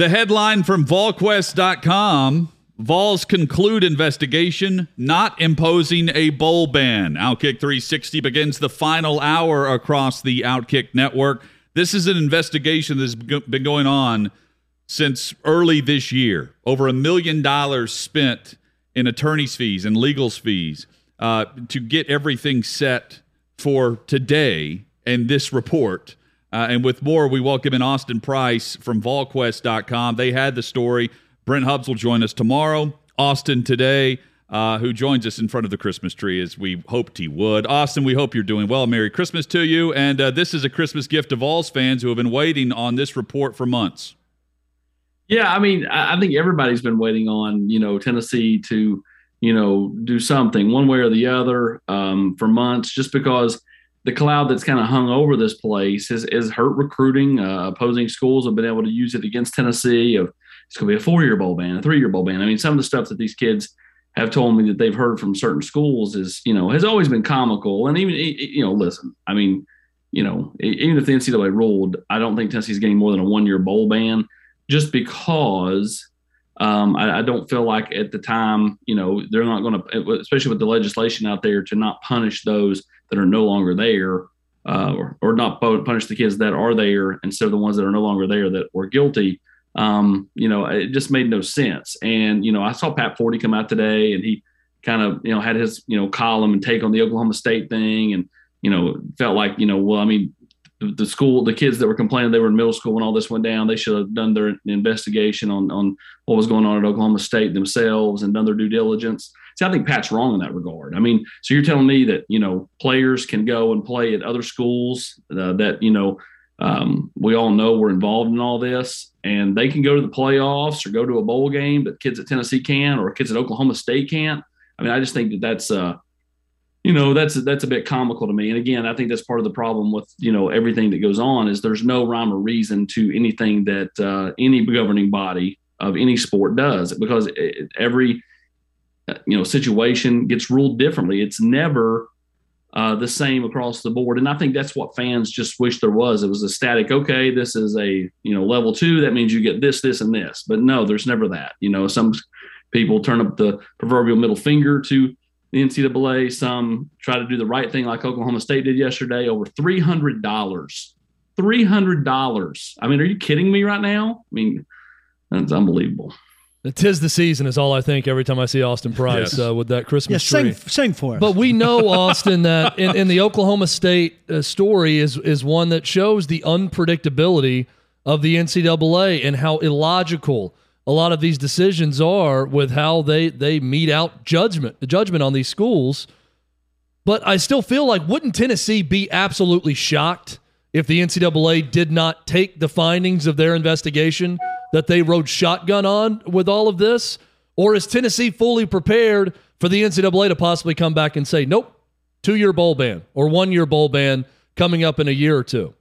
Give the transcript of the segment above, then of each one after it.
The headline from VolQuest.com Vols conclude investigation, not imposing a bowl ban. Outkick 360 begins the final hour across the Outkick network. This is an investigation that's been going on since early this year. Over a million dollars spent in attorney's fees and legal fees uh, to get everything set for today and this report. Uh, and with more, we welcome in Austin Price from VolQuest.com. They had the story. Brent Hubbs will join us tomorrow. Austin today, uh, who joins us in front of the Christmas tree as we hoped he would. Austin, we hope you're doing well. Merry Christmas to you. And uh, this is a Christmas gift to Vols fans who have been waiting on this report for months. Yeah, I mean, I think everybody's been waiting on, you know, Tennessee to, you know, do something one way or the other um, for months just because the cloud that's kind of hung over this place has, has hurt recruiting. Uh, opposing schools have been able to use it against Tennessee. Of it's going to be a four year bowl ban, a three year bowl ban. I mean, some of the stuff that these kids have told me that they've heard from certain schools is, you know, has always been comical. And even, you know, listen, I mean, you know, even if the NCAA ruled, I don't think Tennessee's getting more than a one year bowl ban just because um, I, I, don't feel like at the time, you know, they're not going to, especially with the legislation out there, to not punish those that are no longer there, uh, or, or not punish the kids that are there instead of the ones that are no longer there that were guilty. Um, you know, it just made no sense. And you know, I saw Pat Forde come out today, and he kind of you know had his you know column and take on the Oklahoma State thing, and you know felt like you know, well, I mean, the school, the kids that were complaining they were in middle school when all this went down, they should have done their investigation on on what was going on at Oklahoma State themselves and done their due diligence. See, I think Pat's wrong in that regard. I mean, so you're telling me that you know players can go and play at other schools uh, that you know um, we all know we're involved in all this, and they can go to the playoffs or go to a bowl game, but kids at Tennessee can or kids at Oklahoma State can't. I mean, I just think that that's uh, you know that's that's a bit comical to me and again i think that's part of the problem with you know everything that goes on is there's no rhyme or reason to anything that uh, any governing body of any sport does because it, every uh, you know situation gets ruled differently it's never uh, the same across the board and i think that's what fans just wish there was it was a static okay this is a you know level two that means you get this this and this but no there's never that you know some people turn up the proverbial middle finger to the NCAA. Some try to do the right thing, like Oklahoma State did yesterday. Over three hundred dollars. Three hundred dollars. I mean, are you kidding me right now? I mean, that's unbelievable. Tis the season is all I think every time I see Austin Price yes. uh, with that Christmas yeah, tree. Sing, sing for us. But we know Austin that in, in, the Oklahoma State uh, story is is one that shows the unpredictability of the NCAA and how illogical a lot of these decisions are with how they they mete out judgment the judgment on these schools. But I still feel like wouldn't Tennessee be absolutely shocked if the NCAA did not take the findings of their investigation that they rode shotgun on with all of this? Or is Tennessee fully prepared for the NCAA to possibly come back and say, nope, two year bowl ban or one year bowl ban coming up in a year or two?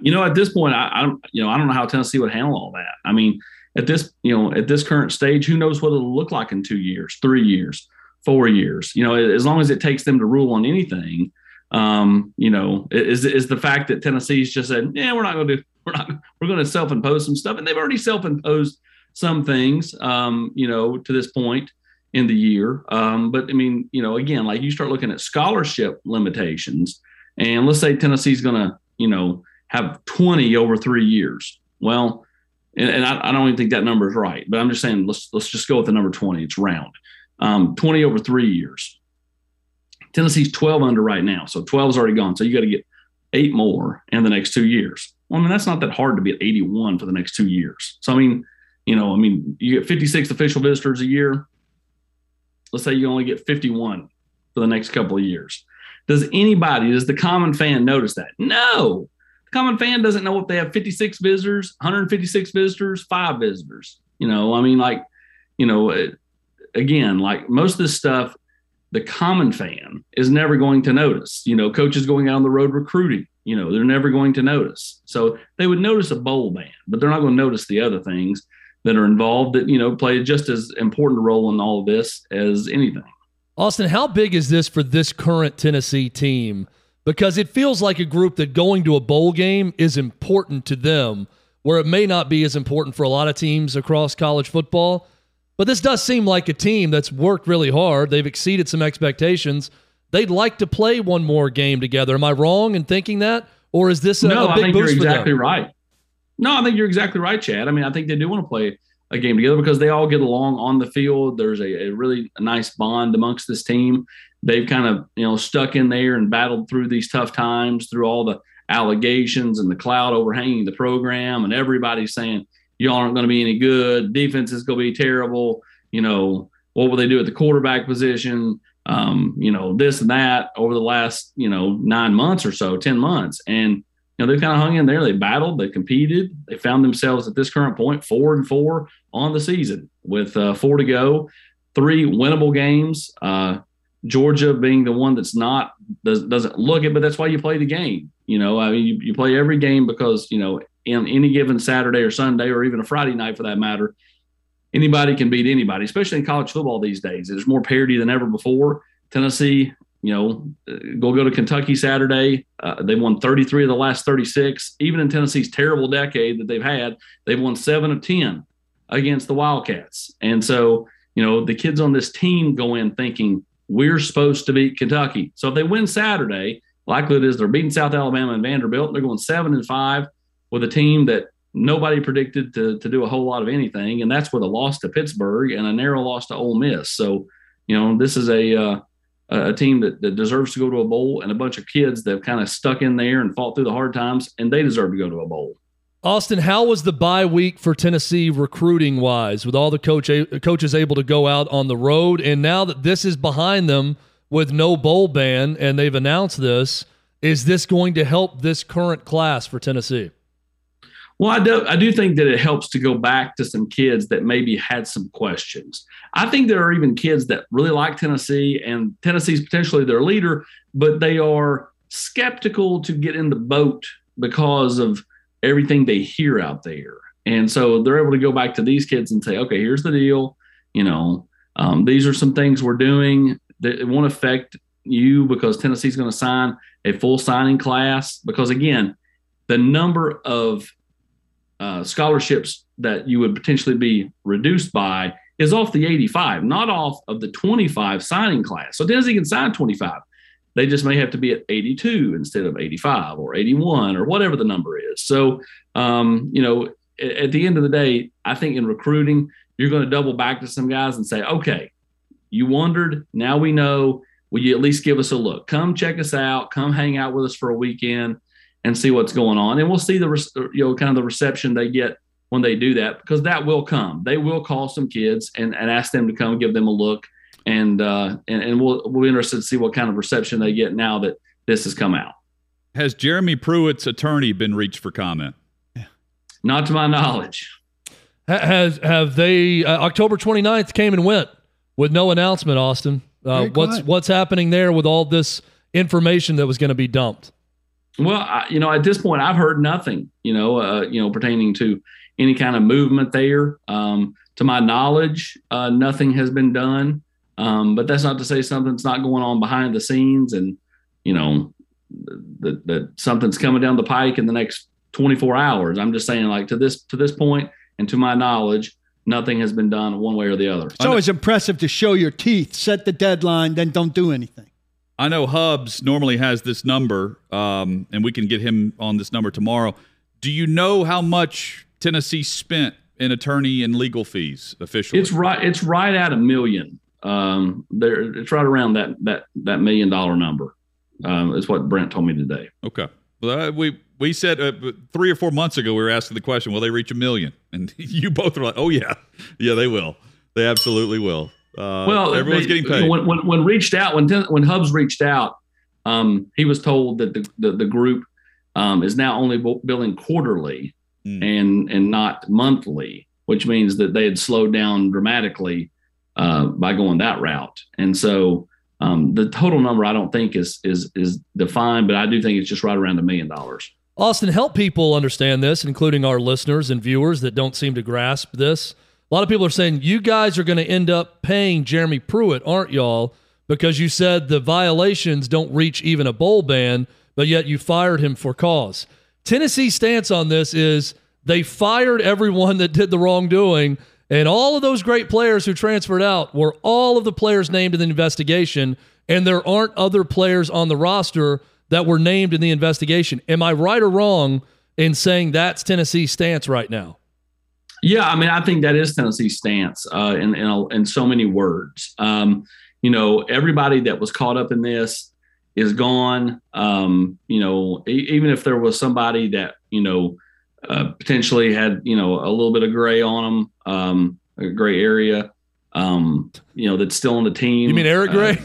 you know, at this point, I, I don't, you know, I don't know how Tennessee would handle all that. I mean, at this, you know, at this current stage, who knows what it'll look like in two years, three years, four years? You know, as long as it takes them to rule on anything, um, you know, is is the fact that Tennessee's just said, yeah, we're not going to do, we're not, we're going to self impose some stuff, and they've already self imposed some things, um, you know, to this point in the year. Um, but I mean, you know, again, like you start looking at scholarship limitations, and let's say Tennessee's going to, you know have 20 over three years. Well, and, and I, I, don't even think that number is right, but I'm just saying let's let's just go with the number 20. It's round. Um, 20 over three years. Tennessee's 12 under right now, so 12 is already gone. So you got to get eight more in the next two years. Well, I mean that's not that hard to be at 81 for the next two years. So I mean, you know, I mean you get 56 official visitors a year. Let's say you only get 51 for the next couple of years. Does anybody, does the common fan notice that? No. The common fan doesn't know if they have 56 visitors, 156 visitors, five visitors. You know, I mean, like, you know, again, like most of this stuff, the common fan is never going to notice. You know, coaches going out on the road recruiting, you know, they're never going to notice. So they would notice a bowl ban, but they're not going to notice the other things that are involved that, you know, play just as important a role in all of this as anything. Austin, how big is this for this current Tennessee team? Because it feels like a group that going to a bowl game is important to them, where it may not be as important for a lot of teams across college football. But this does seem like a team that's worked really hard. They've exceeded some expectations. They'd like to play one more game together. Am I wrong in thinking that? Or is this a, no, a I think you're exactly right. No, I think you're exactly right, Chad. I mean, I think they do want to play a game together because they all get along on the field. There's a, a really nice bond amongst this team. They've kind of, you know, stuck in there and battled through these tough times, through all the allegations and the cloud overhanging the program, and everybody's saying, y'all aren't going to be any good. Defense is going to be terrible. You know, what will they do at the quarterback position? Um, you know, this and that over the last, you know, nine months or so, 10 months. And, you know, they've kind of hung in there. They battled, they competed, they found themselves at this current point four and four on the season with uh, four to go, three winnable games. Uh, Georgia being the one that's not does, doesn't look it, but that's why you play the game. You know, I mean, you, you play every game because you know in any given Saturday or Sunday or even a Friday night for that matter, anybody can beat anybody, especially in college football these days. There's more parity than ever before. Tennessee, you know, uh, go go to Kentucky Saturday. Uh, they won 33 of the last 36. Even in Tennessee's terrible decade that they've had, they've won seven of 10 against the Wildcats. And so, you know, the kids on this team go in thinking we're supposed to beat Kentucky. So if they win Saturday, likelihood is they're beating South Alabama and Vanderbilt. They're going seven and five with a team that nobody predicted to, to do a whole lot of anything. And that's with a loss to Pittsburgh and a narrow loss to Ole Miss. So, you know, this is a, uh, a team that, that deserves to go to a bowl and a bunch of kids that have kind of stuck in there and fought through the hard times and they deserve to go to a bowl. Austin, how was the bye week for Tennessee recruiting wise with all the coach coaches able to go out on the road? And now that this is behind them with no bowl ban and they've announced this, is this going to help this current class for Tennessee? Well, I do, I do think that it helps to go back to some kids that maybe had some questions. I think there are even kids that really like Tennessee and Tennessee's potentially their leader, but they are skeptical to get in the boat because of everything they hear out there. And so they're able to go back to these kids and say, okay, here's the deal. You know, um, these are some things we're doing that won't affect you because Tennessee's going to sign a full signing class. Because again, the number of uh, scholarships that you would potentially be reduced by is off the 85, not off of the 25 signing class. So Tennessee can sign 25. They just may have to be at 82 instead of 85 or 81 or whatever the number is. So, um, you know, at, at the end of the day, I think in recruiting, you're going to double back to some guys and say, okay, you wondered. Now we know. Will you at least give us a look? Come check us out. Come hang out with us for a weekend and see what's going on. And we'll see the you know kind of the reception they get when they do that because that will come. They will call some kids and, and ask them to come give them a look. And uh, and, and we'll we'll be interested to see what kind of reception they get now that this has come out. Has Jeremy Pruitt's attorney been reached for comment? Not to my knowledge. Has have they uh, October 29th came and went with no announcement, Austin? Uh, what's what's happening there with all this information that was going to be dumped? Well, I, you know, at this point, I've heard nothing. You know, uh, you know, pertaining to any kind of movement there. Um, to my knowledge, uh, nothing has been done. Um, but that's not to say something's not going on behind the scenes, and you know, that that something's coming down the pike in the next 24 hours. I'm just saying, like to this to this point, and to my knowledge, nothing has been done one way or the other. It's always impressive to show your teeth, set the deadline, then don't do anything. I know Hubbs normally has this number, um, and we can get him on this number tomorrow. Do you know how much Tennessee spent in attorney and legal fees officially? It's right. It's right at a million. Um, there, it's right around that that that million dollar number. Um, is what Brent told me today. Okay. Well, uh, we we said uh, three or four months ago we were asking the question, will they reach a million? And you both were like, oh yeah, yeah, they will. They absolutely will. Uh, well, everyone's they, getting paid. When, when, when reached out, when when Hubbs reached out, um, he was told that the the, the group um, is now only billing quarterly mm. and and not monthly, which means that they had slowed down dramatically uh, by going that route. And so um, the total number I don't think is is is defined, but I do think it's just right around a million dollars. Austin, help people understand this, including our listeners and viewers that don't seem to grasp this. A lot of people are saying you guys are going to end up paying Jeremy Pruitt, aren't y'all? Because you said the violations don't reach even a bowl ban, but yet you fired him for cause. Tennessee's stance on this is they fired everyone that did the wrongdoing, and all of those great players who transferred out were all of the players named in the investigation, and there aren't other players on the roster that were named in the investigation. Am I right or wrong in saying that's Tennessee's stance right now? Yeah, I mean, I think that is Tennessee's stance uh, in, in, in so many words. Um, you know, everybody that was caught up in this is gone. Um, you know, e- even if there was somebody that you know uh, potentially had you know a little bit of gray on them, um, a gray area. Um, you know, that's still on the team. You mean Eric Gray?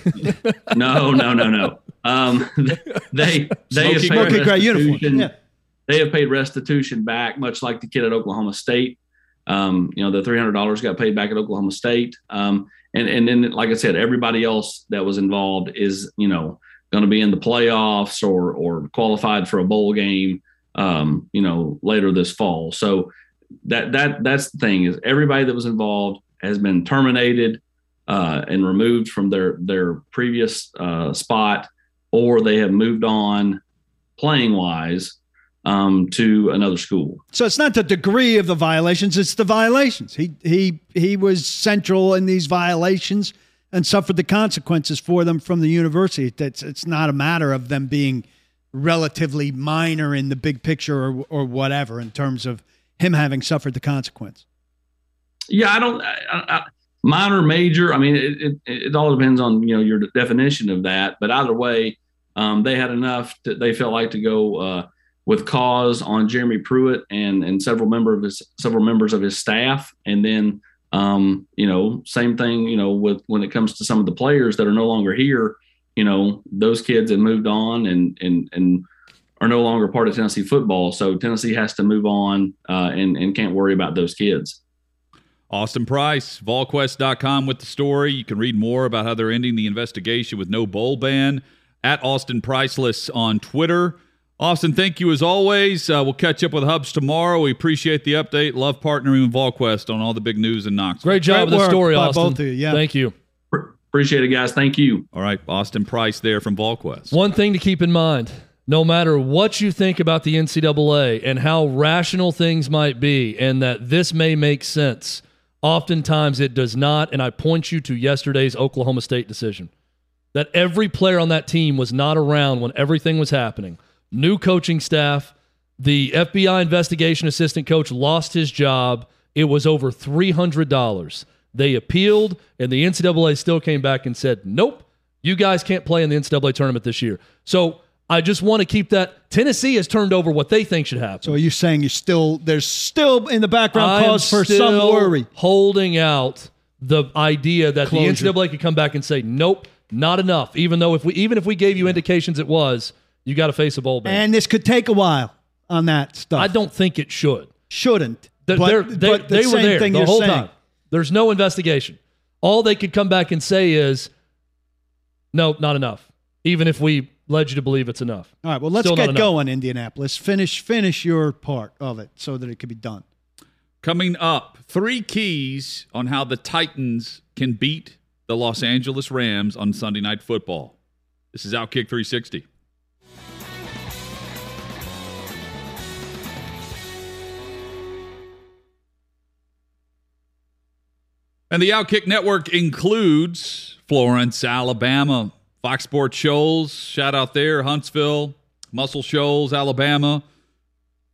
Uh, no, no, no, no. Um, they they have paid gray uniform. Yeah. They have paid restitution back, much like the kid at Oklahoma State. Um, you know, the three hundred dollars got paid back at Oklahoma State. Um, and and then, like I said, everybody else that was involved is you know going to be in the playoffs or or qualified for a bowl game. Um, you know, later this fall. So that that that's the thing is everybody that was involved has been terminated uh, and removed from their their previous uh, spot, or they have moved on playing wise um, to another school. So it's not the degree of the violations; it's the violations. He he he was central in these violations and suffered the consequences for them from the university. It's it's not a matter of them being relatively minor in the big picture or or whatever in terms of him having suffered the consequence. Yeah, I don't. I, I, minor, major. I mean, it, it, it all depends on you know your definition of that. But either way, um, they had enough that they felt like to go. Uh, with cause on Jeremy Pruitt and and several member of his several members of his staff, and then um, you know same thing you know with when it comes to some of the players that are no longer here. You know those kids have moved on and and and are no longer part of Tennessee football. So Tennessee has to move on uh, and and can't worry about those kids. Austin Price, VolQuest.com with the story. You can read more about how they're ending the investigation with no bowl ban at Austin Priceless on Twitter. Austin, thank you as always. Uh, we'll catch up with Hubbs tomorrow. We appreciate the update. Love partnering with VolQuest on all the big news in Knoxville. Great job Great with the story, Austin. Both of you. Yeah. Thank you. Appreciate it, guys. Thank you. All right, Austin Price there from VolQuest. One thing to keep in mind no matter what you think about the NCAA and how rational things might be, and that this may make sense, oftentimes it does not. And I point you to yesterday's Oklahoma State decision that every player on that team was not around when everything was happening new coaching staff. The FBI investigation assistant coach lost his job. It was over $300. They appealed, and the NCAA still came back and said, nope, you guys can't play in the NCAA tournament this year. So I just want to keep that. Tennessee has turned over what they think should happen. So are you saying you still there's still in the background cause for some worry? Holding out the idea that Closure. the NCAA could come back and say, nope, not enough. Even though if we even if we gave you indications it was, you got to face a bowl ban. And this could take a while on that stuff. I don't think it should. Shouldn't. The, but, they, but the they were there the whole saying. time. There's no investigation. All they could come back and say is, no, not enough. Even if we led you to believe it's enough. All right. Well, let's Still get going, Indianapolis. Finish finish your part of it so that it can be done. Coming up, three keys on how the Titans can beat the Los Angeles Rams on Sunday Night Football. This is Outkick 360. And the Outkick Network includes Florence, Alabama, Fox Sports Shoals, shout out there, Huntsville, Muscle Shoals, Alabama,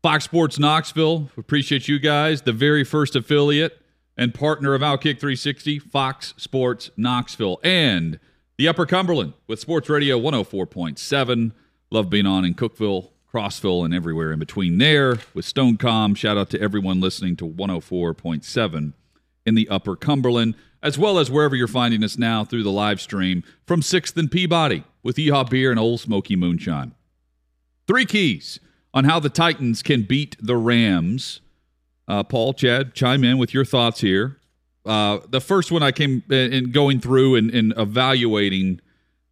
Fox Sports Knoxville. Appreciate you guys, the very first affiliate and partner of Outkick 360, Fox Sports Knoxville, and the Upper Cumberland with Sports Radio 104.7. Love being on in Cookeville, Crossville, and everywhere in between there with Stonecom. Shout out to everyone listening to 104.7 in the Upper Cumberland. as well as wherever you're finding us now through the live stream from 6th and Peabody with Yeehaw Beer and Ole Smoky Moonshine. Three keys on how the Titans can beat the Rams. Uh, Paul, Chad, chime in with your thoughts here. Uh, the first one I came in going through and, and evaluating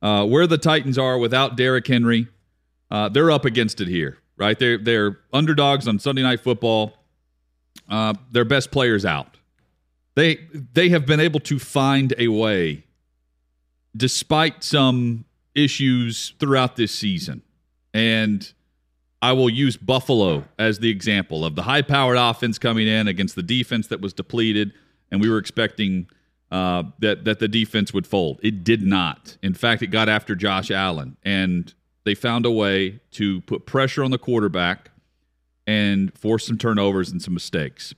uh, where the Titans are without Derrick Henry. Uh, they're up against it here, right? They're they're underdogs on Sunday Night Football. Uh, their best players out. They they have been able to find a way, despite some issues throughout this season, and I will use Buffalo as the example of the high powered offense coming in against the defense that was depleted, and we were expecting uh, that that the defense would fold. It did not. In fact, it got after Josh Allen, and they found a way to put pressure on the quarterback and force some turnovers and some mistakes.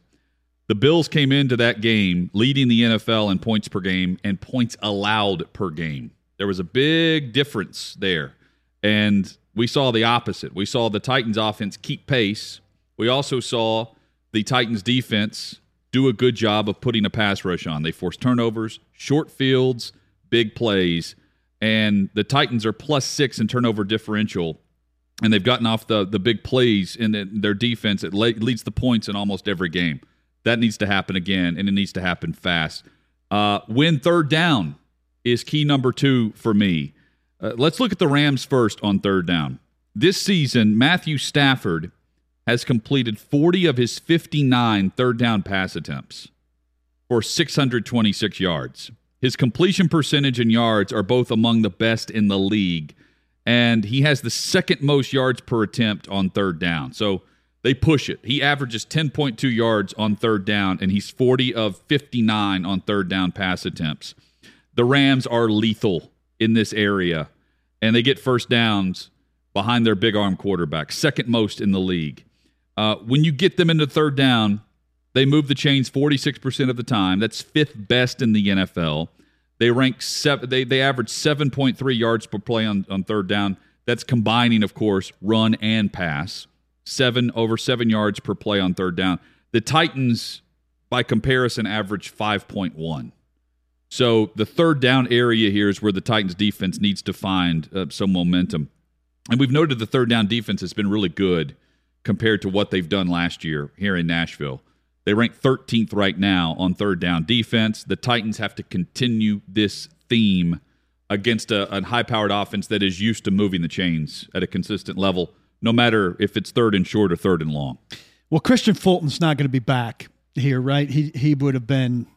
The Bills came into that game leading the NFL in points per game and points allowed per game. There was a big difference there. And we saw the opposite. We saw the Titans offense keep pace. We also saw the Titans defense do a good job of putting a pass rush on. They forced turnovers, short fields, big plays, and the Titans are plus six in turnover differential, and they've gotten off the the big plays in their defense. It leads the points in almost every game. That needs to happen again, and it needs to happen fast. Uh, win third down is key number two for me. Uh, let's look at the Rams first on third down. This season, Matthew Stafford has completed 40 of his 59 third down pass attempts for 626 yards. His completion percentage and yards are both among the best in the league, and he has the second most yards per attempt on third down. So they push it. He averages 10.2 yards on third down, and he's 40 of 59 on third down pass attempts. The Rams are lethal in this area, and they get first downs behind their big arm quarterback, second most in the league. Uh, when you get them into third down, they move the chains 46% of the time. That's fifth best in the NFL. They rank seven, they, they average 7.3 yards per play on, on third down. That's combining, of course, run and pass. Seven over seven yards per play on third down. The Titans, by comparison, average 5.1. So the third down area here is where the Titans defense needs to find uh, some momentum. And we've noted the third down defense has been really good compared to what they've done last year here in Nashville. They rank 13th right now on third down defense. The Titans have to continue this theme against a, a high powered offense that is used to moving the chains at a consistent level, no matter if it's third and short or third and long. Well, Kristian Fulton's not going to be back here, right? He he would have been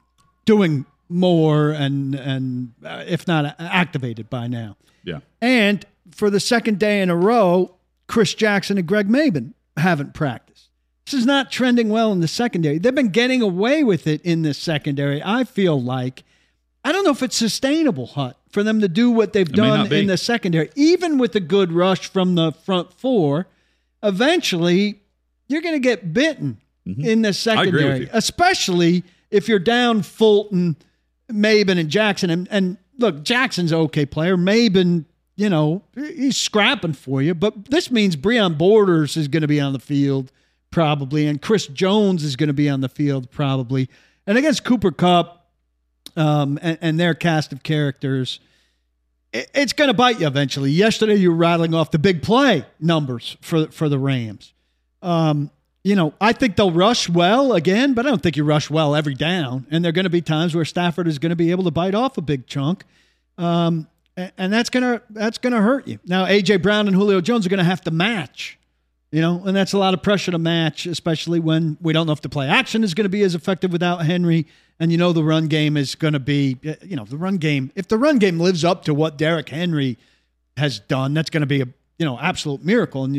doing more and and uh, if not activated by now. Yeah. And for the second day in a row, Chris Jackson and Greg Mabin haven't practiced. This is not trending well in the secondary. They've been getting away with it in the secondary. I feel like I don't know if it's sustainable, Hut, for them to do what they've It done in the secondary. Even with a good rush from the front four, eventually you're going to get bitten in the Mm-hmm. secondary, especially if you're down Fulton, Mabin, and Jackson. And, and look, Jackson's an okay player. Mabin, you know, he's scrapping for you. But this means Breon Borders is going to be on the field probably, and Chris Jones is going to be on the field probably. And against Cooper Kupp um, and, and their cast of characters, it- it's going to bite you eventually. Yesterday, you were rattling off the big play numbers for for the Rams. Um, you know, I think they'll rush well again, but I don't think you rush well every down. And there are going to be times where Stafford is going to be able to bite off a big chunk, um, a- and that's gonna that's gonna hurt you. Now, AJ Brown and Julio Jones are going to have to match. You know, and that's a lot of pressure to match, especially when we don't know if the play action is going to be as effective without Henry. And you know, the run game is going to be, you know, the run game, if the run game lives up to what Derrick Henry has done, that's going to be a, you know, absolute miracle. And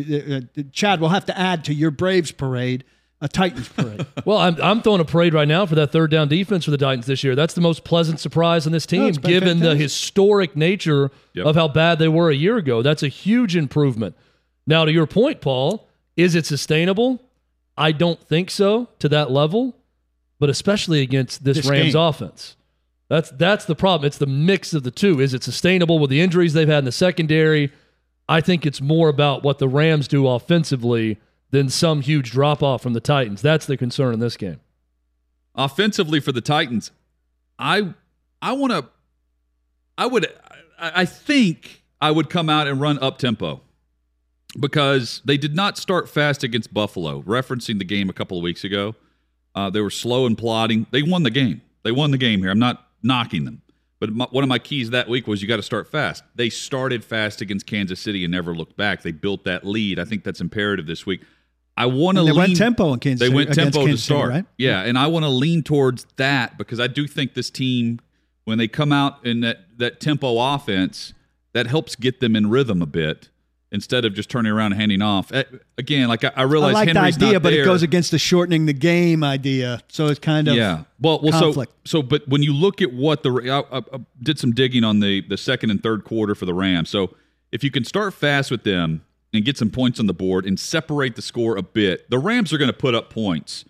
uh, uh, Chad will have to add to your Braves parade a Titans parade. Well, I'm, I'm throwing a parade right now for that third down defense for the Titans this year. That's the most pleasant surprise on this team, it's been given the historic nature Yep. of how bad they were a year ago. That's a huge improvement. Now, to your point, Paul, is it sustainable? I don't think so to that level, but especially against this, This Rams game. offense. That's that's the problem. It's the mix of the two. Is it sustainable with the injuries they've had in the secondary? I think it's more about what the Rams do offensively than some huge drop off from the Titans. That's the concern in this game. Offensively for the Titans, I I want to. I would. I I think I would come out and run up tempo because they did not start fast against Buffalo. Referencing the game a couple of weeks ago, uh, they were slow and plodding. They won the game. They won the game here. I'm not knocking them, but my, one of my keys that week was you got to start fast. They started fast against Kansas City and never looked back. They built that lead. I think that's imperative this week. I want to they lean. went tempo in Kansas They City- went tempo to Kansas City, start, right? Yeah, and I want to lean towards that because I do think this team, when they come out in that that tempo offense, that helps get them in rhythm a bit instead of just turning around and handing off. Again, like I, I I like Henry's the idea, but it goes against the shortening the game idea. So it's kind of yeah. Well, well, conflict. so so, but when you look at what the I, I, I did some digging on the the second and third quarter for the Rams. So if you can start fast with them and get some points on the board and separate the score a bit, the Rams are going to put up points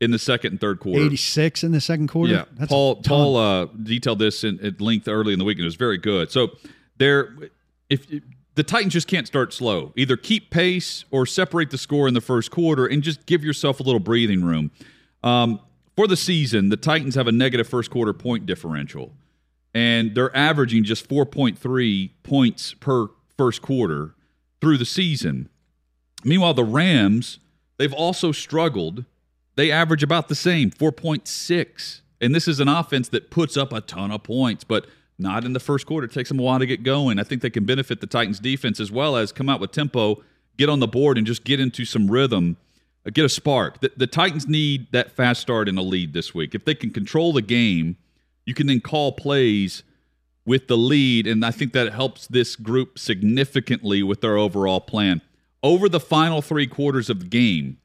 in the second and third quarter. 86 in the second quarter. Yeah, That's Paul. Paul uh, detailed this in, at length early in the week, and it was very good. So there, if the Titans just can't start slow, either keep pace or separate the score in the first quarter, and just give yourself a little breathing room. Um, for the season, the Titans have a negative first quarter point differential, and they're averaging just four point three points per first quarter through the season. Meanwhile, the Rams, they've also struggled. They average about the same, 4.6. And this is an offense that puts up a ton of points, but not in the first quarter. It takes them a while to get going. I think they can benefit the Titans defense as well as come out with tempo, get on the board, and just get into some rhythm, uh, get a spark. The, the Titans need that fast start in a lead this week. If they can control the game, you can then call plays with the lead, and I think that helps this group significantly with their overall plan. Over the final three quarters of the game,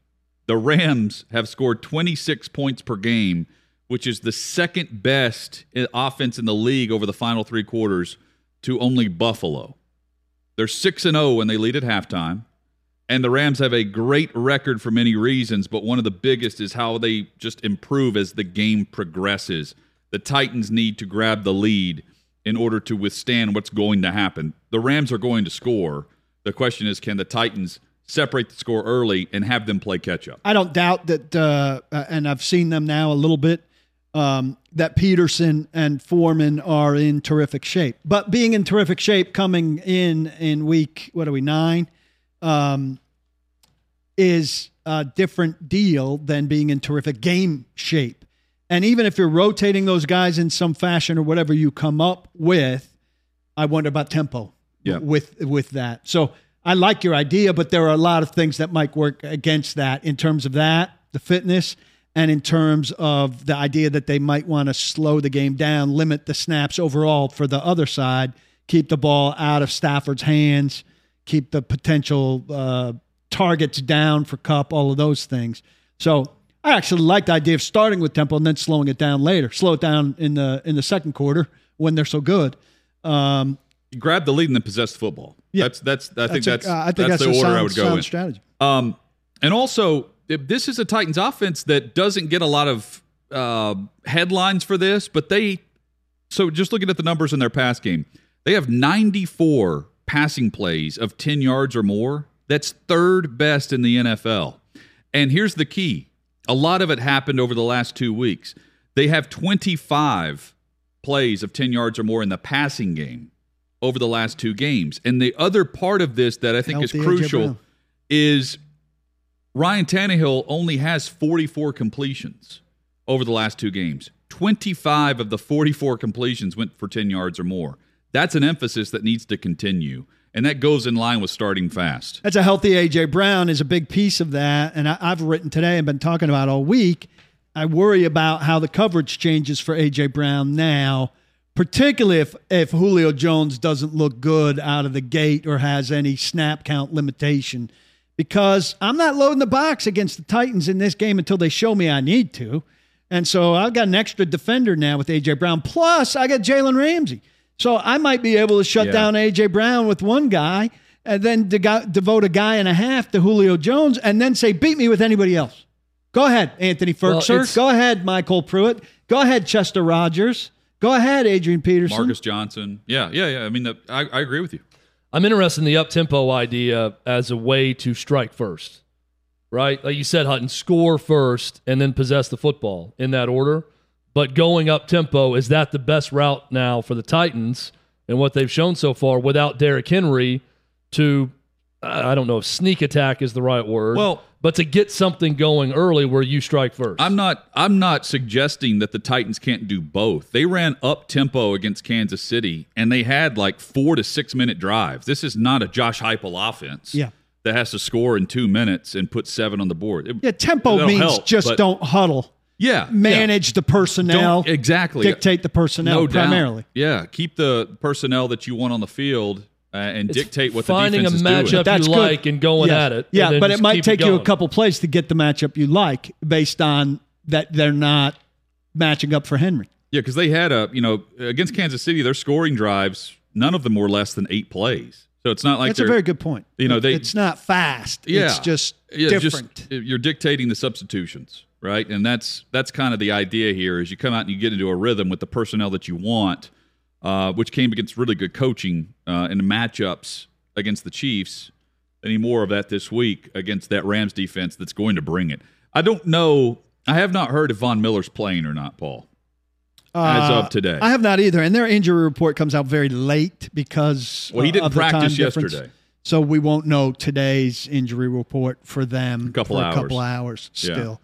the Rams have scored 26 points per game, which is the second best offense in the league over the final three quarters to only Buffalo. They're 6 and 0 when they lead at halftime. And the Rams have a great record for many reasons, but one of the biggest is how they just improve as the game progresses. The Titans need to grab the lead in order to withstand what's going to happen. The Rams are going to score. The question is can the Titans separate the score early and have them play catch up? I don't doubt that, uh, uh, and I've seen them now a little bit, um, that Peterson and Foreman are in terrific shape. But being in terrific shape coming in in week, what are we, nine, um, is a different deal than being in terrific game shape. And even if you're rotating those guys in some fashion or whatever you come up with, I wonder about tempo Yeah. with with that. So I like your idea, but there are a lot of things that might work against that in terms of that, the fitness, and in terms of the idea that they might want to slow the game down, limit the snaps overall for the other side, keep the ball out of Stafford's hands, keep the potential uh, targets down for Kupp, all of those things. So I actually like the idea of starting with tempo and then slowing it down later. Slow it down in the in the second quarter when they're so good. Um, You grab the lead and then possess the football. Yeah. That's that's I think a- that's uh, I think that's, that's, the order sound, I would go sound in. strategy. Um, and also, this is a Titans offense that doesn't get a lot of uh, headlines for this, but they. So just looking at the numbers in their pass game, they have 94 passing plays of 10 yards or more. That's third best in the NFL. And here's the key: a lot of it happened over the last two weeks. They have 25 plays of 10 yards or more in the passing game over the last two games. And the other part of this that I think Healthy is crucial is Ryan Tannehill only has 44 completions over the last two games. 25 of the 44 completions went for 10 yards or more. That's an emphasis that needs to continue. And that goes in line with starting fast. That's a healthy AJ Brown is a big piece of that, and I, I've written today and been talking about all week. I worry about how the coverage changes for AJ Brown now, particularly if if Julio Jones doesn't look good out of the gate or has any snap count limitation. Because I'm not loading the box against the Titans in this game until they show me I need to. And so I've got an extra defender now with AJ Brown. Plus, I got Jalen Ramsey. So I might be able to shut Yeah. down AJ Brown with one guy and then de- devote a guy and a half to Julio Jones and then say, beat me with anybody else. Go ahead, Anthony Well, Firkser. it's- Go ahead, MyCole Pruitt. Go ahead, Chester Rogers. Go ahead, Adrian Peterson. Marcus Johnson. Yeah, yeah, yeah. I mean, the, I, I agree with you. I'm interested in the up tempo idea as a way to strike first, right? Like you said, Hutton, score first and then possess the football in that order. But going up tempo, is that the best route now for the Titans and what they've shown so far without Derrick Henry to, I don't know if sneak attack is the right word. Well- but to get something going early where you strike 1st I'm not I'm not suggesting that the Titans can't do both. They ran up tempo against Kansas City and they had like 4 to 6 minute drives. This is not a Josh Heupel offense. Yeah. That has to score in 2 minutes and put 7 on the board. It- Yeah, tempo means help, just but- don't huddle. Yeah. Manage the personnel. Don't exactly Dictate the personnel no doubt. primarily. Yeah, keep the personnel that you want on the field uh, and It's dictate what finding the defense a is matchup doing. That's you good. like and going Yes. at it. Yeah, but it might keep take you a couple plays to get the matchup you like based on that they're not matching up for Henry. Yeah, because they had a you know against Kansas City, their scoring drives, none of them were less than eight plays. So it's not like That's a very good point. you know, they- it's not fast. yeah, It's just yeah, different. Just, you're dictating the substitutions, right? And that's that's kind of the idea here. Is you come out and you get into a rhythm with the personnel that you want, uh, which came against really good coaching uh, in the matchups against the Chiefs. Any more of that this week against that Rams defense that's going to bring it? I don't know. I have not heard if Von Miller's playing or not, Paul. as Uh, of today. I have not either. And their injury report comes out very late because Well, he uh, didn't of the time practice difference. yesterday. So we won't know today's injury report for them A couple for hours. a couple hours Yeah.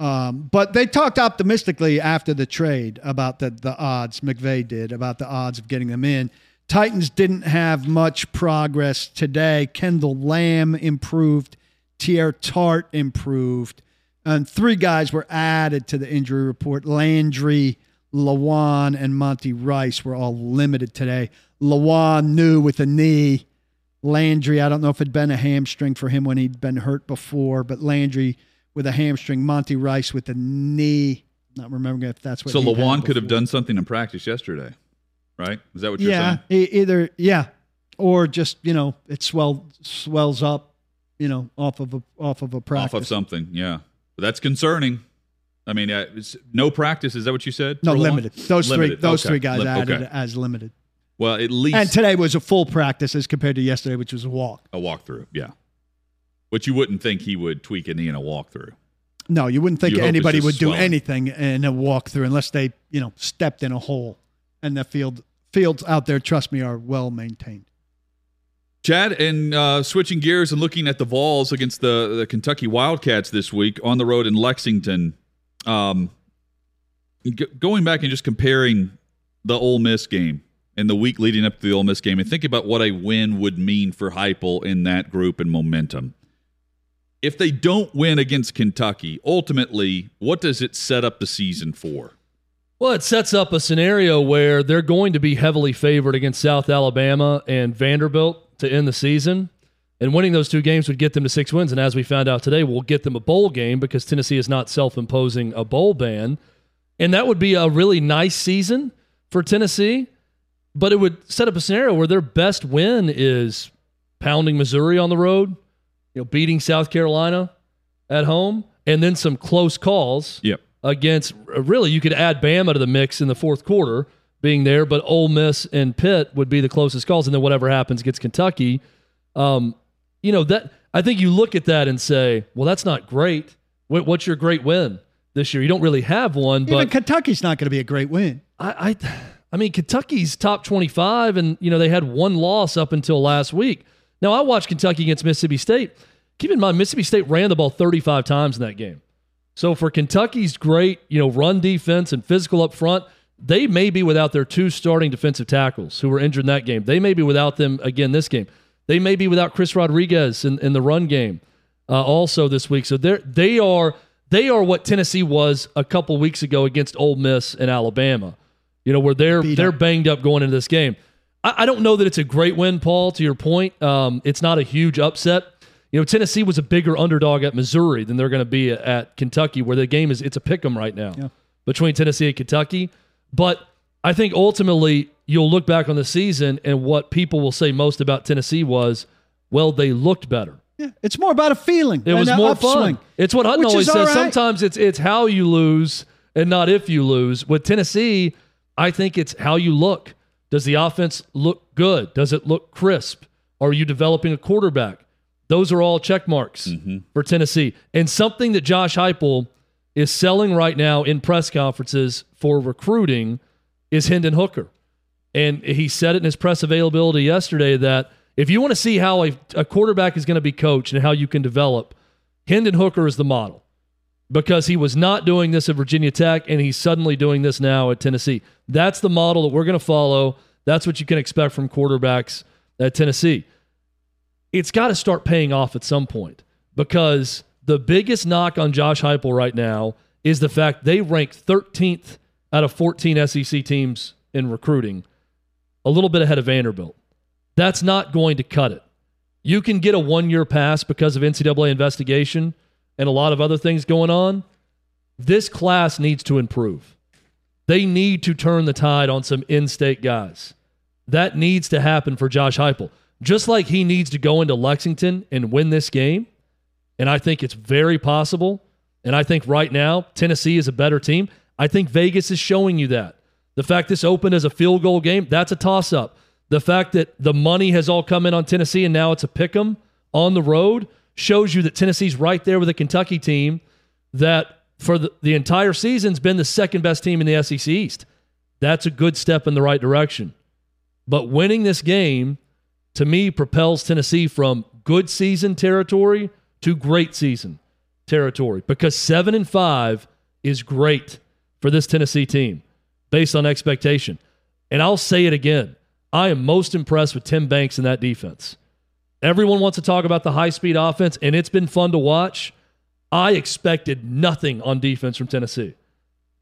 Um, but they talked optimistically after the trade about the, the odds. McVay did about the odds of getting them in. Titans didn't have much progress today. Kendall Lamm improved. Teair Tart improved. And three guys were added to the injury report. Landry, Lewan, and Monty Rice were all limited today. Lewan new with a knee. Landry, I don't know if it'd been a hamstring for him when he'd been hurt before, but Landry with a hamstring, Monty Rice with a knee. Not remembering if that's what. So Lewan could have done something in practice yesterday, right? Is that what you're Yeah, saying? e- either yeah, or just you know it swell swells up, you know, off of a off of a practice. Off of something, yeah. But that's concerning. I mean, uh, it's, no practice. Is that what you said? No, limited. Those Limited. three, those Okay. three guys Lim- added okay. as limited. Well, at least And today was a full practice as compared to yesterday, which was a walk. a walkthrough, yeah. Which you wouldn't think he would tweak a knee in a walkthrough. No, you wouldn't think You anybody would do anything in a walkthrough unless they, you know, stepped in a hole. And the field fields out there, trust me, are well maintained. Chad, and uh, switching gears and looking at the Vols against the, the Kentucky Wildcats this week on the road in Lexington. Um, g- going back and just comparing the Ole Miss game and the week leading up to the Ole Miss game and thinking about what a win would mean for Heupel in that group and momentum. If they don't win against Kentucky, ultimately, what does it set up the season for? Well, it sets up a scenario where they're going to be heavily favored against South Alabama and Vanderbilt to end the season. And winning those two games would get them to six wins. And as we found out today, we'll get them a bowl game because Tennessee is not self imposing a bowl ban. And that would be a really nice season for Tennessee. But it would set up a scenario where their best win is pounding Missouri on the road, you know, beating South Carolina at home, and then some close calls Yep. against really you could add Bama to the mix in the fourth quarter being there, but Ole Miss and Pitt would be the closest calls, and then whatever happens gets Kentucky. Um, you know that I think you look at that and say, well, that's not great. What's your great win this year? You don't really have one, Even but Kentucky's not going to be a great win. I, I, I mean, Kentucky's top 25, and, you know, they had one loss up until last week. Now, I watched Kentucky against Mississippi State. Keep in mind, Mississippi State ran the ball 35 times in that game. So for Kentucky's great, you know, run defense and physical up front, they may be without their two starting defensive tackles who were injured in that game. They may be without them again this game. They may be without Chris Rodriguez in, in the run game uh, also this week. So they're they are they are what Tennessee was a couple weeks ago against Ole Miss and Alabama. You know where they're they're banged up going into this game. I, I don't know that it's a great win, Paul. To your point, um, it's not a huge upset. You know, Tennessee was a bigger underdog at Missouri than they're going to be at, at Kentucky, where the game is it's a pick 'em right now Yeah. between Tennessee and Kentucky. But I think ultimately you'll look back on the season and what people will say most about Tennessee was, well, they looked better. Yeah, it's more about a feeling. It was more upswing. fun. It's what Hutton always says. right. Sometimes it's it's how you lose and not if you lose. With Tennessee, I think it's how you look. Does the offense look good? Does it look crisp? Are you developing a quarterback? Those are all check marks Mm-hmm. for Tennessee. And something that Josh Heupel is selling right now in press conferences for recruiting is Hendon Hooker. And he said it in his press availability yesterday that if you want to see how a, a quarterback is going to be coached and how you can develop, Hendon Hooker is the model because he was not doing this at Virginia Tech and he's suddenly doing this now at Tennessee. That's the model that we're going to follow. That's what you can expect from quarterbacks at Tennessee. It's got to start paying off at some point because the biggest knock on Josh Heupel right now is the fact they rank 13th out of 14 SEC teams in recruiting, a little bit ahead of Vanderbilt. That's not going to cut it. You can get a one year pass because of NCAA investigation and a lot of other things going on. This class needs to improve. They need to turn the tide on some in state guys. That needs to happen for Josh Heupel. Just like he needs to go into Lexington and win this game. And I think it's very possible. And I think right now, Tennessee is a better team. I think Vegas is showing you that. The fact this opened as a field goal game, that's a toss up. The fact that the money has all come in on Tennessee and now it's a pick 'em on the road shows you that Tennessee's right there with a Kentucky team that for the, the entire season's been the second best team in the SEC East. That's a good step in the right direction. But winning this game, to me, propels Tennessee from good season territory to great season territory because seven and five is great for this Tennessee team based on expectation. And I'll say it again I am most impressed with Tim Banks in that defense. Everyone wants to talk about the high speed offense, and it's been fun to watch. I expected nothing on defense from Tennessee.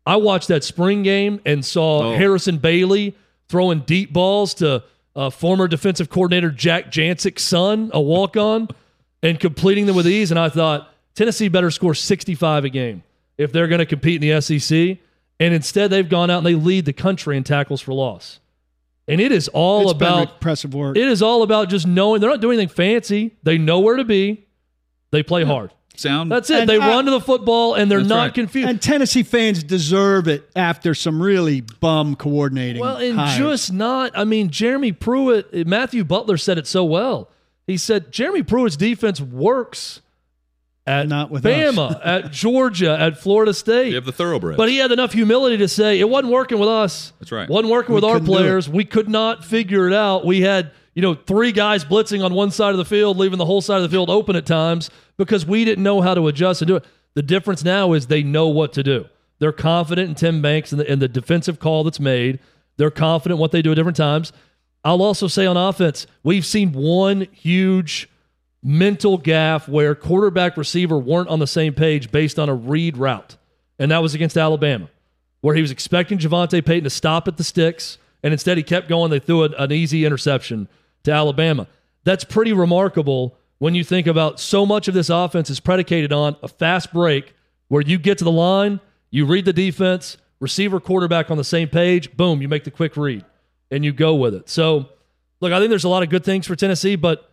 I watched that spring game and saw Oh. Harrison Bailey throwing deep balls to uh, former defensive coordinator Jack Jancik's son, a walk on, and completing them with ease. And I thought Tennessee better score 65 a game if they're going to compete in the SEC. And instead, they've gone out and they lead the country in tackles for loss. And it is all It's about impressive work. it is all about just knowing they're not doing anything fancy. They know where to be. They play hard. Sound That's it. And they I- run to the football and they're not right. confused. and Tennessee fans deserve it after some really bum coordinating. well, and hires. just not. I mean, Jeremy Pruitt, Matthew Butler said it so well. He said Jeremy Pruitt's defense works at Not with Bama, at Georgia, at Florida State. you have the thoroughbred. But he had enough humility to say it wasn't working with us. That's right. Wasn't working We with our couldn't do it. players. We could not figure it out. We had, you know, three guys blitzing on one side of the field, leaving the whole side of the field open at times because we didn't know how to adjust and do it. The difference now is they know what to do. They're confident in Tim Banks and the, and the defensive call that's made. They're confident what they do at different times. I'll also say on offense, we've seen one huge mental gaff where quarterback receiver weren't on the same page based on a read route. And that was against Alabama, where he was expecting JaVonta Payton to stop at the sticks, and instead he kept going. They threw an, an easy interception to Alabama. That's pretty remarkable when you think about so much of this offense is predicated on a fast break where you get to the line, you read the defense, receiver, quarterback on the same page, boom, you make the quick read and you go with it. So, look, I think there's a lot of good things for Tennessee, but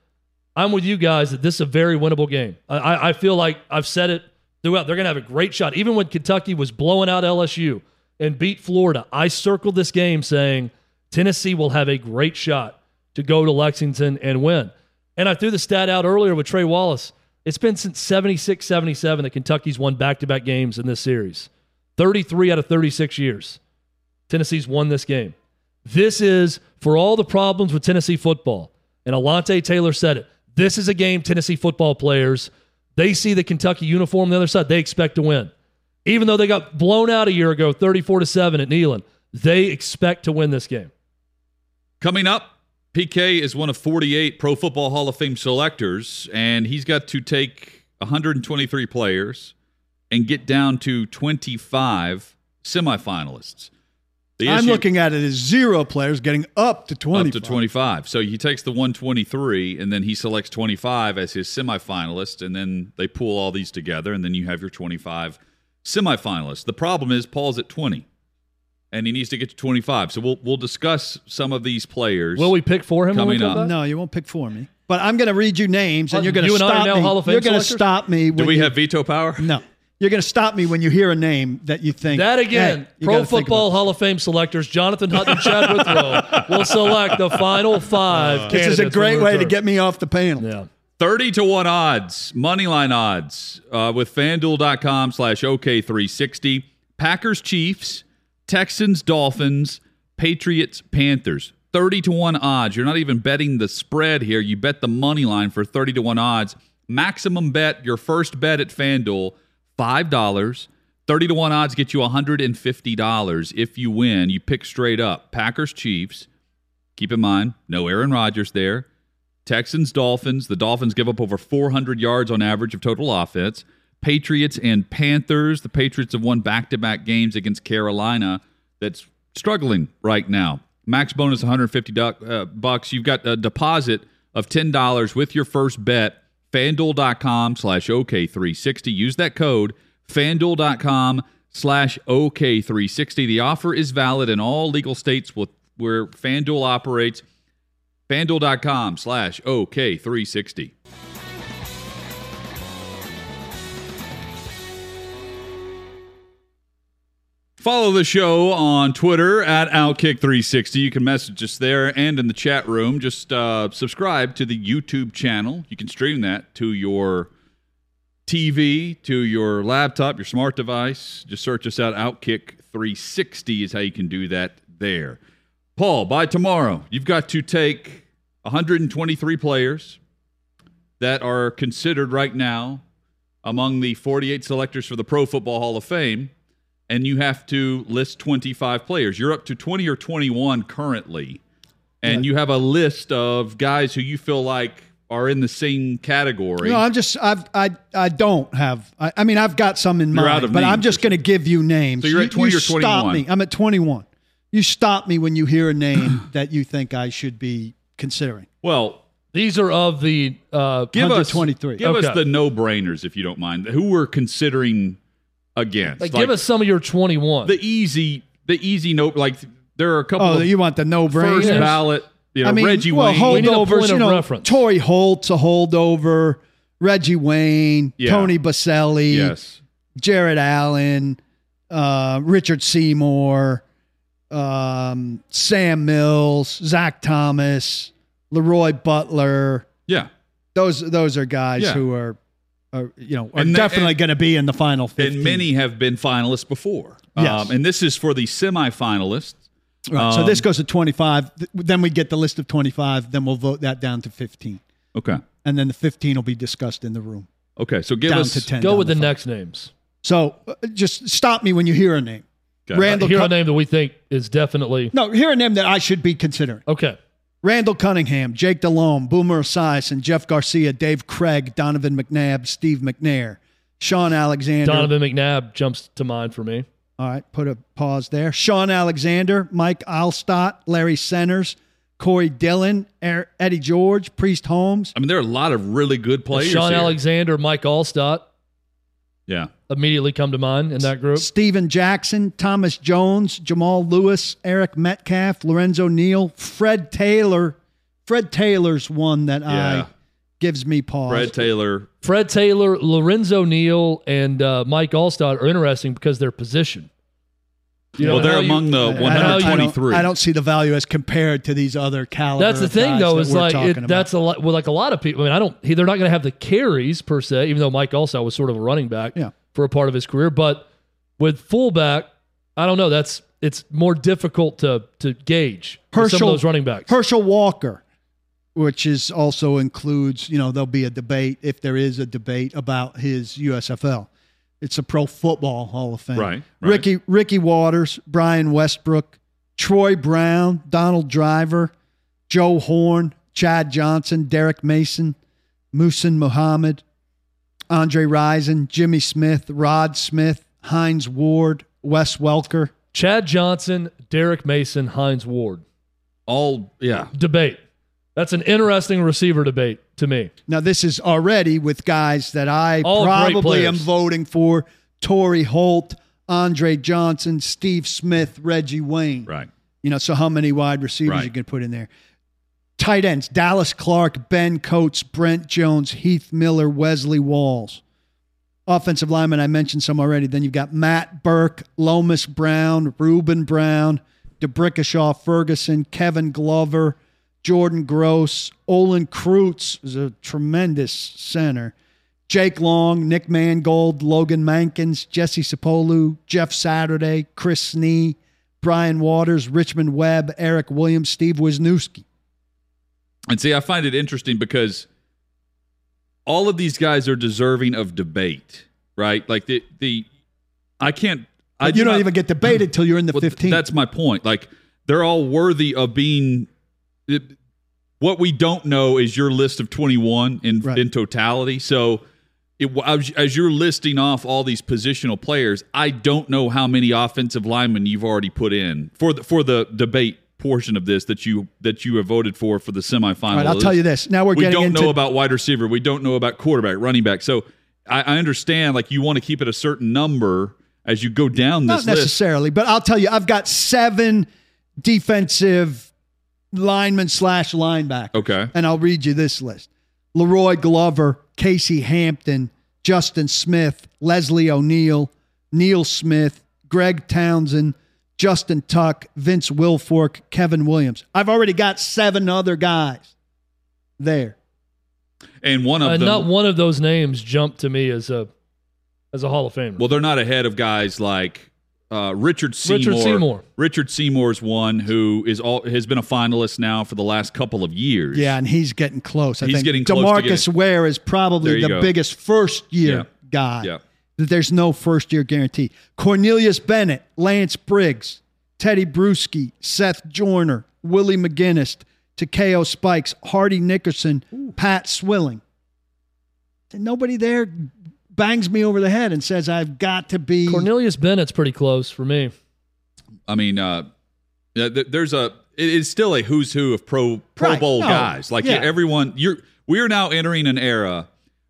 I'm with you guys that this is a very winnable game. I- I, feel like I've said it throughout. They're going to have a great shot. Even when Kentucky was blowing out LSU and beat Florida, I circled this game saying Tennessee will have a great shot to go to Lexington and win. And I threw the stat out earlier with Trey Wallace. It's been since 76 77 that Kentucky's won back to back games in this series. 33 out of 36 years. Tennessee's won this game. This is for all the problems with Tennessee football. And Alontae Taylor said it. This is a game Tennessee football players, they see the Kentucky uniform on the other side, they expect to win. Even though they got blown out a year ago, 34 to 7 at Neyland, they expect to win this game. Coming up, PK is one of 48 Pro Football Hall of Fame selectors, and he's got to take 123 players and get down to 25 semifinalists. The I'm issue- looking at it as zero players getting up to 20. up to 25. So he takes the 123 and then he selects 25 as his semifinalist and then they pull all these together and then you have your 25 semifinalists. The problem is Paul's at 20 and he needs to get to 25. So we'll we'll discuss some of these players. Will we pick for him Coming up. No, you won't pick for me. But I'm going to read you names, and Uh, you're going to you and stop me. Hall of Fame you're going to stop me. Do we you- have veto power? No, you're going to stop me when you hear a name that you think That again, hey, Pro Football Hall of Fame selectors Jonathan Hutton and Chad Withrow will select the final five. This This is a great way to get me off the panel. Yeah. 30 to 1 odds, money line odds uh, with fanduel.com slash OK360. Packers, Chiefs, Texans, Dolphins, Patriots, Panthers. 30 to 1 odds. You're not even betting the spread here. You bet the money line for 30 to 1 odds. Maximum bet, your first bet at FanDuel, $5. 30 to 1 odds get you $150 if you win. You pick straight up. Packers, Chiefs. Keep in mind, no Aaron Rodgers there. Texans, Dolphins. The Dolphins give up over 400 yards on average of total offense. Patriots and Panthers. The Patriots have won back to back games against Carolina that's struggling right now. Max bonus 150 duck, uh, bucks. You've got a deposit of $10 with your first bet. FanDuel.com slash OK360. Use that code FanDuel.com slash OK360. The offer is valid in all legal states with, where FanDuel operates. FanDuel.com slash OK360. Follow the show on Twitter at Outkick360. You can message us there and in the chat room. Just uh, subscribe to the YouTube channel. You can stream that to your TV, to your laptop, your smart device. Just search us out. Outkick360 is how you can do that there. Paul, by tomorrow, you've got to take 123 players that are considered right now among the 48 selectors for the Pro Football Hall of Fame and you have to list 25 players. You're up to 20 or 21 currently, and yeah. you have a list of guys who you feel like are in the same category. No, I'm just I've I I don't have. I, I mean, I've got some in you're mind, but I'm just going to give you names. So you're at 20 you or 21. Stop me. I'm at 21. You stop me when you hear a name that you think I should be considering. Well, these are of the uh, give us 23. Give Okay. us the no-brainers if you don't mind. Who we're considering against? like, give us some of your 21. the easy, the easy note. Like there are a couple Oh, of you want the no first ballot. You know, I mean, Reggie well, Wayne. We need a holdovers. point You of know, reference. Torry Holt's a holdover. Reggie Wayne, Yeah. Tony Boselli, yes. Jared Allen, uh, Richard Seymour, um, Sam Mills, Zach Thomas, Leroy Butler. Yeah. Those those are guys Yeah. who are, are you know are And definitely going to be in the final 15. And many have been finalists before. Yes. Um, and this is for the semifinalists. Right, so um, this goes to 25. Then we get the list of 25. Then we'll vote that down to 15, Okay. and then the 15 will be discussed in the room Okay. So give down us to 10. Go with to the next names. So uh, just stop me when you hear a name. Okay. Randall Here a name that we think is definitely No, hear a name that I should be considering. okay. Randall Cunningham, Jake Delhomme, Boomer Esiason, Jeff Garcia, Dave Krieg, Donovan McNabb, Steve McNair, Shaun Alexander. Donovan McNabb jumps to mind for me. All right, put a pause there. Shaun Alexander, Mike Alstott, Larry Centers, Corey Dillon, Er- Eddie George, Priest Holmes. I mean, there are a lot of really good players. Shaun here. Alexander, Mike Alstott Yeah. immediately come to mind in that group. Steven Jackson, Thomas Jones, Jamal Lewis, Eric Metcalf, Lorenzo Neal, Fred Taylor. Fred Taylor's one that Yeah. I gives me pause. Fred Taylor. Fred Taylor, Lorenzo Neal, and uh, Mike Alstott are interesting because their position. You know, well, they're how you- among the I- I don't- 123. I don't, I don't see the value as compared to these other caliber. That's the of thing, guys though, is we're like it, that's a lot. Well, like a lot of people. I mean, I don't. He, they're not going to have the carries per se, even though Mike Alstott was sort of a running back Yeah. for a part of his career. But with fullback, I don't know. That's it's more difficult to to gauge with some of those running backs. Herschel Walker, which is also includes, you know, there'll be a debate if there is a debate about his USFL. It's a Pro Football Hall of Fame. Right, right. Ricky Ricky Watters, Brian Westbrook, Troy Brown, Donald Driver, Joe Horn, Chad Johnson, Derrick Mason, Muhsin Muhammad, Andre Rison, Jimmy Smith, Rod Smith, Hines Ward, Wes Welker. Chad Johnson, Derrick Mason, Hines Ward. All, yeah. Debate. That's an interesting receiver debate to me. Now, this is already with guys that I All probably am voting for Torry Holt, Andre Johnson, Steve Smith, Reggie Wayne. Right. You know, so how many wide receivers Right. you can put in there? Tight ends Dallas Clark, Ben Coates, Brent Jones, Heath Miller, Wesley Walls. Offensive lineman, I mentioned some already. Then you've got Matt Birk, Lomas Brown, Ruben Brown, D'Brickashaw Ferguson, Kevin Glover, Jordan Gross, Olin Kreutz is a tremendous center. Jake Long, Nick Mangold, Logan Mankins, Jesse Sapolu, Jeff Saturday, Chris Snee, Brian Waters, Richmond Webb, Eric Williams, Steve Wisniewski. And see, I find it interesting because all of these guys are deserving of debate, right? Like the the I can't. I you do don't not- even get debated till you're in the Well, 15th. That's my point. Like they're all worthy of being. It, what we don't know is your list of 21 in Right. in totality. So, it, as, as you're listing off all these positional players, I don't know how many offensive linemen you've already put in for the for the debate portion of this that you that you have voted for for the semifinal. All right, I'll tell you this. Now we're we don't into know about wide receiver. We don't know about quarterback, running back. So I, I understand like you want to keep it a certain number as you go down Not this list. necessarily, but I'll tell you, I've got seven defensive linemen slash linebacker. Okay. And I'll read you this list La'Roi Glover, Casey Hampton, Justin Smith, Leslie O'Neill, Neil Smith, Greg Townsend, Justin Tuck, Vince Wilfork, Kevin Williams. I've already got seven other guys there. And one of Uh, them, not one of those names jumped to me as a as a Hall of Famer. well, they're not ahead of guys like uh, Richard Seymour. Richard Seymour. Richard Seymour's one who is all has been a finalist now for the last couple of years. Yeah, and he's getting close. I He's think getting close to Demarcus getting- Ware is probably the go. biggest first year Yeah. guy. Yeah. That there's no first year guarantee. Cornelius Bennett, Lance Briggs, Teddy Bruschi, Seth Joyner, Willie McGinest, Takeo Spikes, Hardy Nickerson, Pat Swilling. And nobody there bangs me over the head and says I've got to be Cornelius Bennett's pretty close for me. I mean, uh, th- th- there's a it is still a who's who of pro Pro Right. Bowl No. guys. Like Yeah. everyone, you're we are now entering an era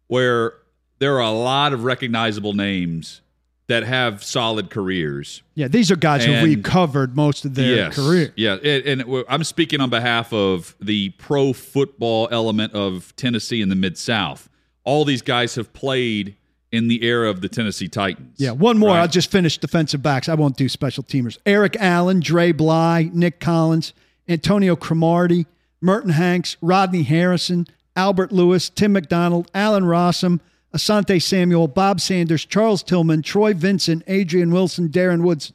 where there are a lot of recognizable names that have solid careers. Yeah, these are guys who we And- covered most of their yes. career. Yeah, and, and w- I'm speaking on behalf of the pro football element of Tennessee in the Mid South. All these guys have played in the era of the Tennessee Titans. Yeah, one more. Right. I'll just finish defensive backs. I won't do special teamers. Eric Allen, Dre Bly, Nick Collins, Antonio Cromartie, Merton Hanks, Rodney Harrison, Albert Lewis, Tim McDonald, Allen Rossum, Asante Samuel, Bob Sanders, Charles Tillman, Troy Vincent, Adrian Wilson, Darren Woods.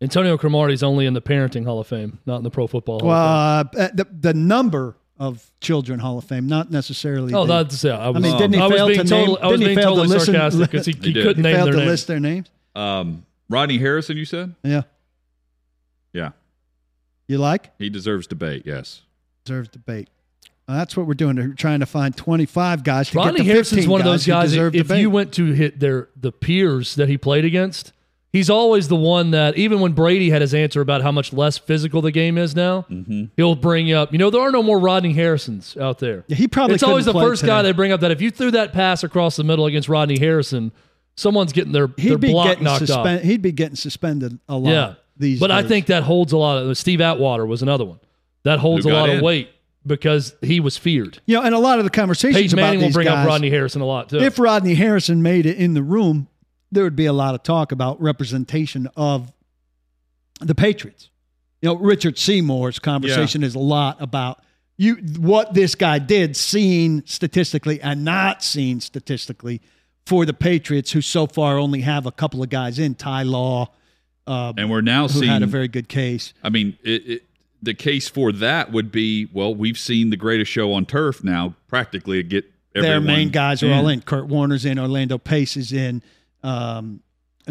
Antonio Cromartie's only in the parenting Hall of Fame, not in the Pro Football Hall of Uh, the, the number of children Hall of Fame, not necessarily. Oh, the, that's yeah. I was, mean, didn't he I was fail being to total, name- I was didn't he being fail to listen- sarcastic because he, He he couldn't he name failed their to names. list their names. Um, Rodney Harrison, you said? Yeah, Yeah. you like? He deserves debate, yes. Deserves debate. Well, that's what we're doing. We're trying to find 25 guys to Ronnie get to Harrison's one of those guys. deserve If debate. you went to hit their the peers that he played against, he's always the one that even when Brady had his answer about how much less physical the game is now, Mm-hmm. he'll bring up. You know, there are no more Rodney Harrisons out there. Yeah, he probably It's always the couldn't play first guy they bring up that if you threw that pass across the middle against Rodney Harrison, someone's getting their their he'd be block getting knocked off. suspended. He'd be getting suspended a lot. Yeah. these but I think that holds a lot of Steve Atwater was another one. That holds a lot in? of weight because he was feared. you know, and a lot of the conversations Peyton about Manning will bring guys, up Rodney Harrison a lot too. If Rodney Harrison made it in the room, there would be a lot of talk about representation of the Patriots. You know, Richard Seymour's conversation is a lot about you what this guy did, seen statistically and not seen statistically for the Patriots, who so far only have a couple of guys in Ty Law, uh, And we're now who seeing had a very good case. I mean, it, it, the case for that would be well, we've seen the greatest show on turf now practically get Their main guys are all in. Kurt Warner's in. Orlando Pace is in. Um,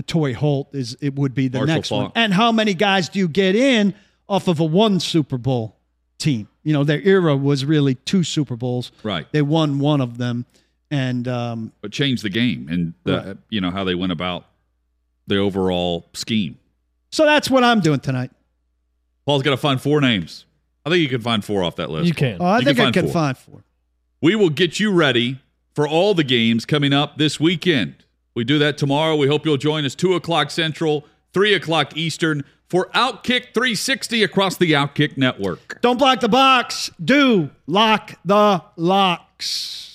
Toy Holt is. It would be the Marshall next one. And how many guys do you get in off of a one Super Bowl team? You know, their era was really two Super Bowls. Right. They won one of them, and um, But change the game and the, Right. you know how they went about the overall scheme. so that's what I'm doing tonight. Paul's got to find four names. I think you can find four off that list. you can. Oh, I You think can I find can four. find four. We will get you ready for all the games coming up this weekend. We do that tomorrow. We hope you'll join us 2 o'clock Central, 3 o'clock Eastern for Outkick 360 across the Outkick Network. Don't block the box. Do lock the locks.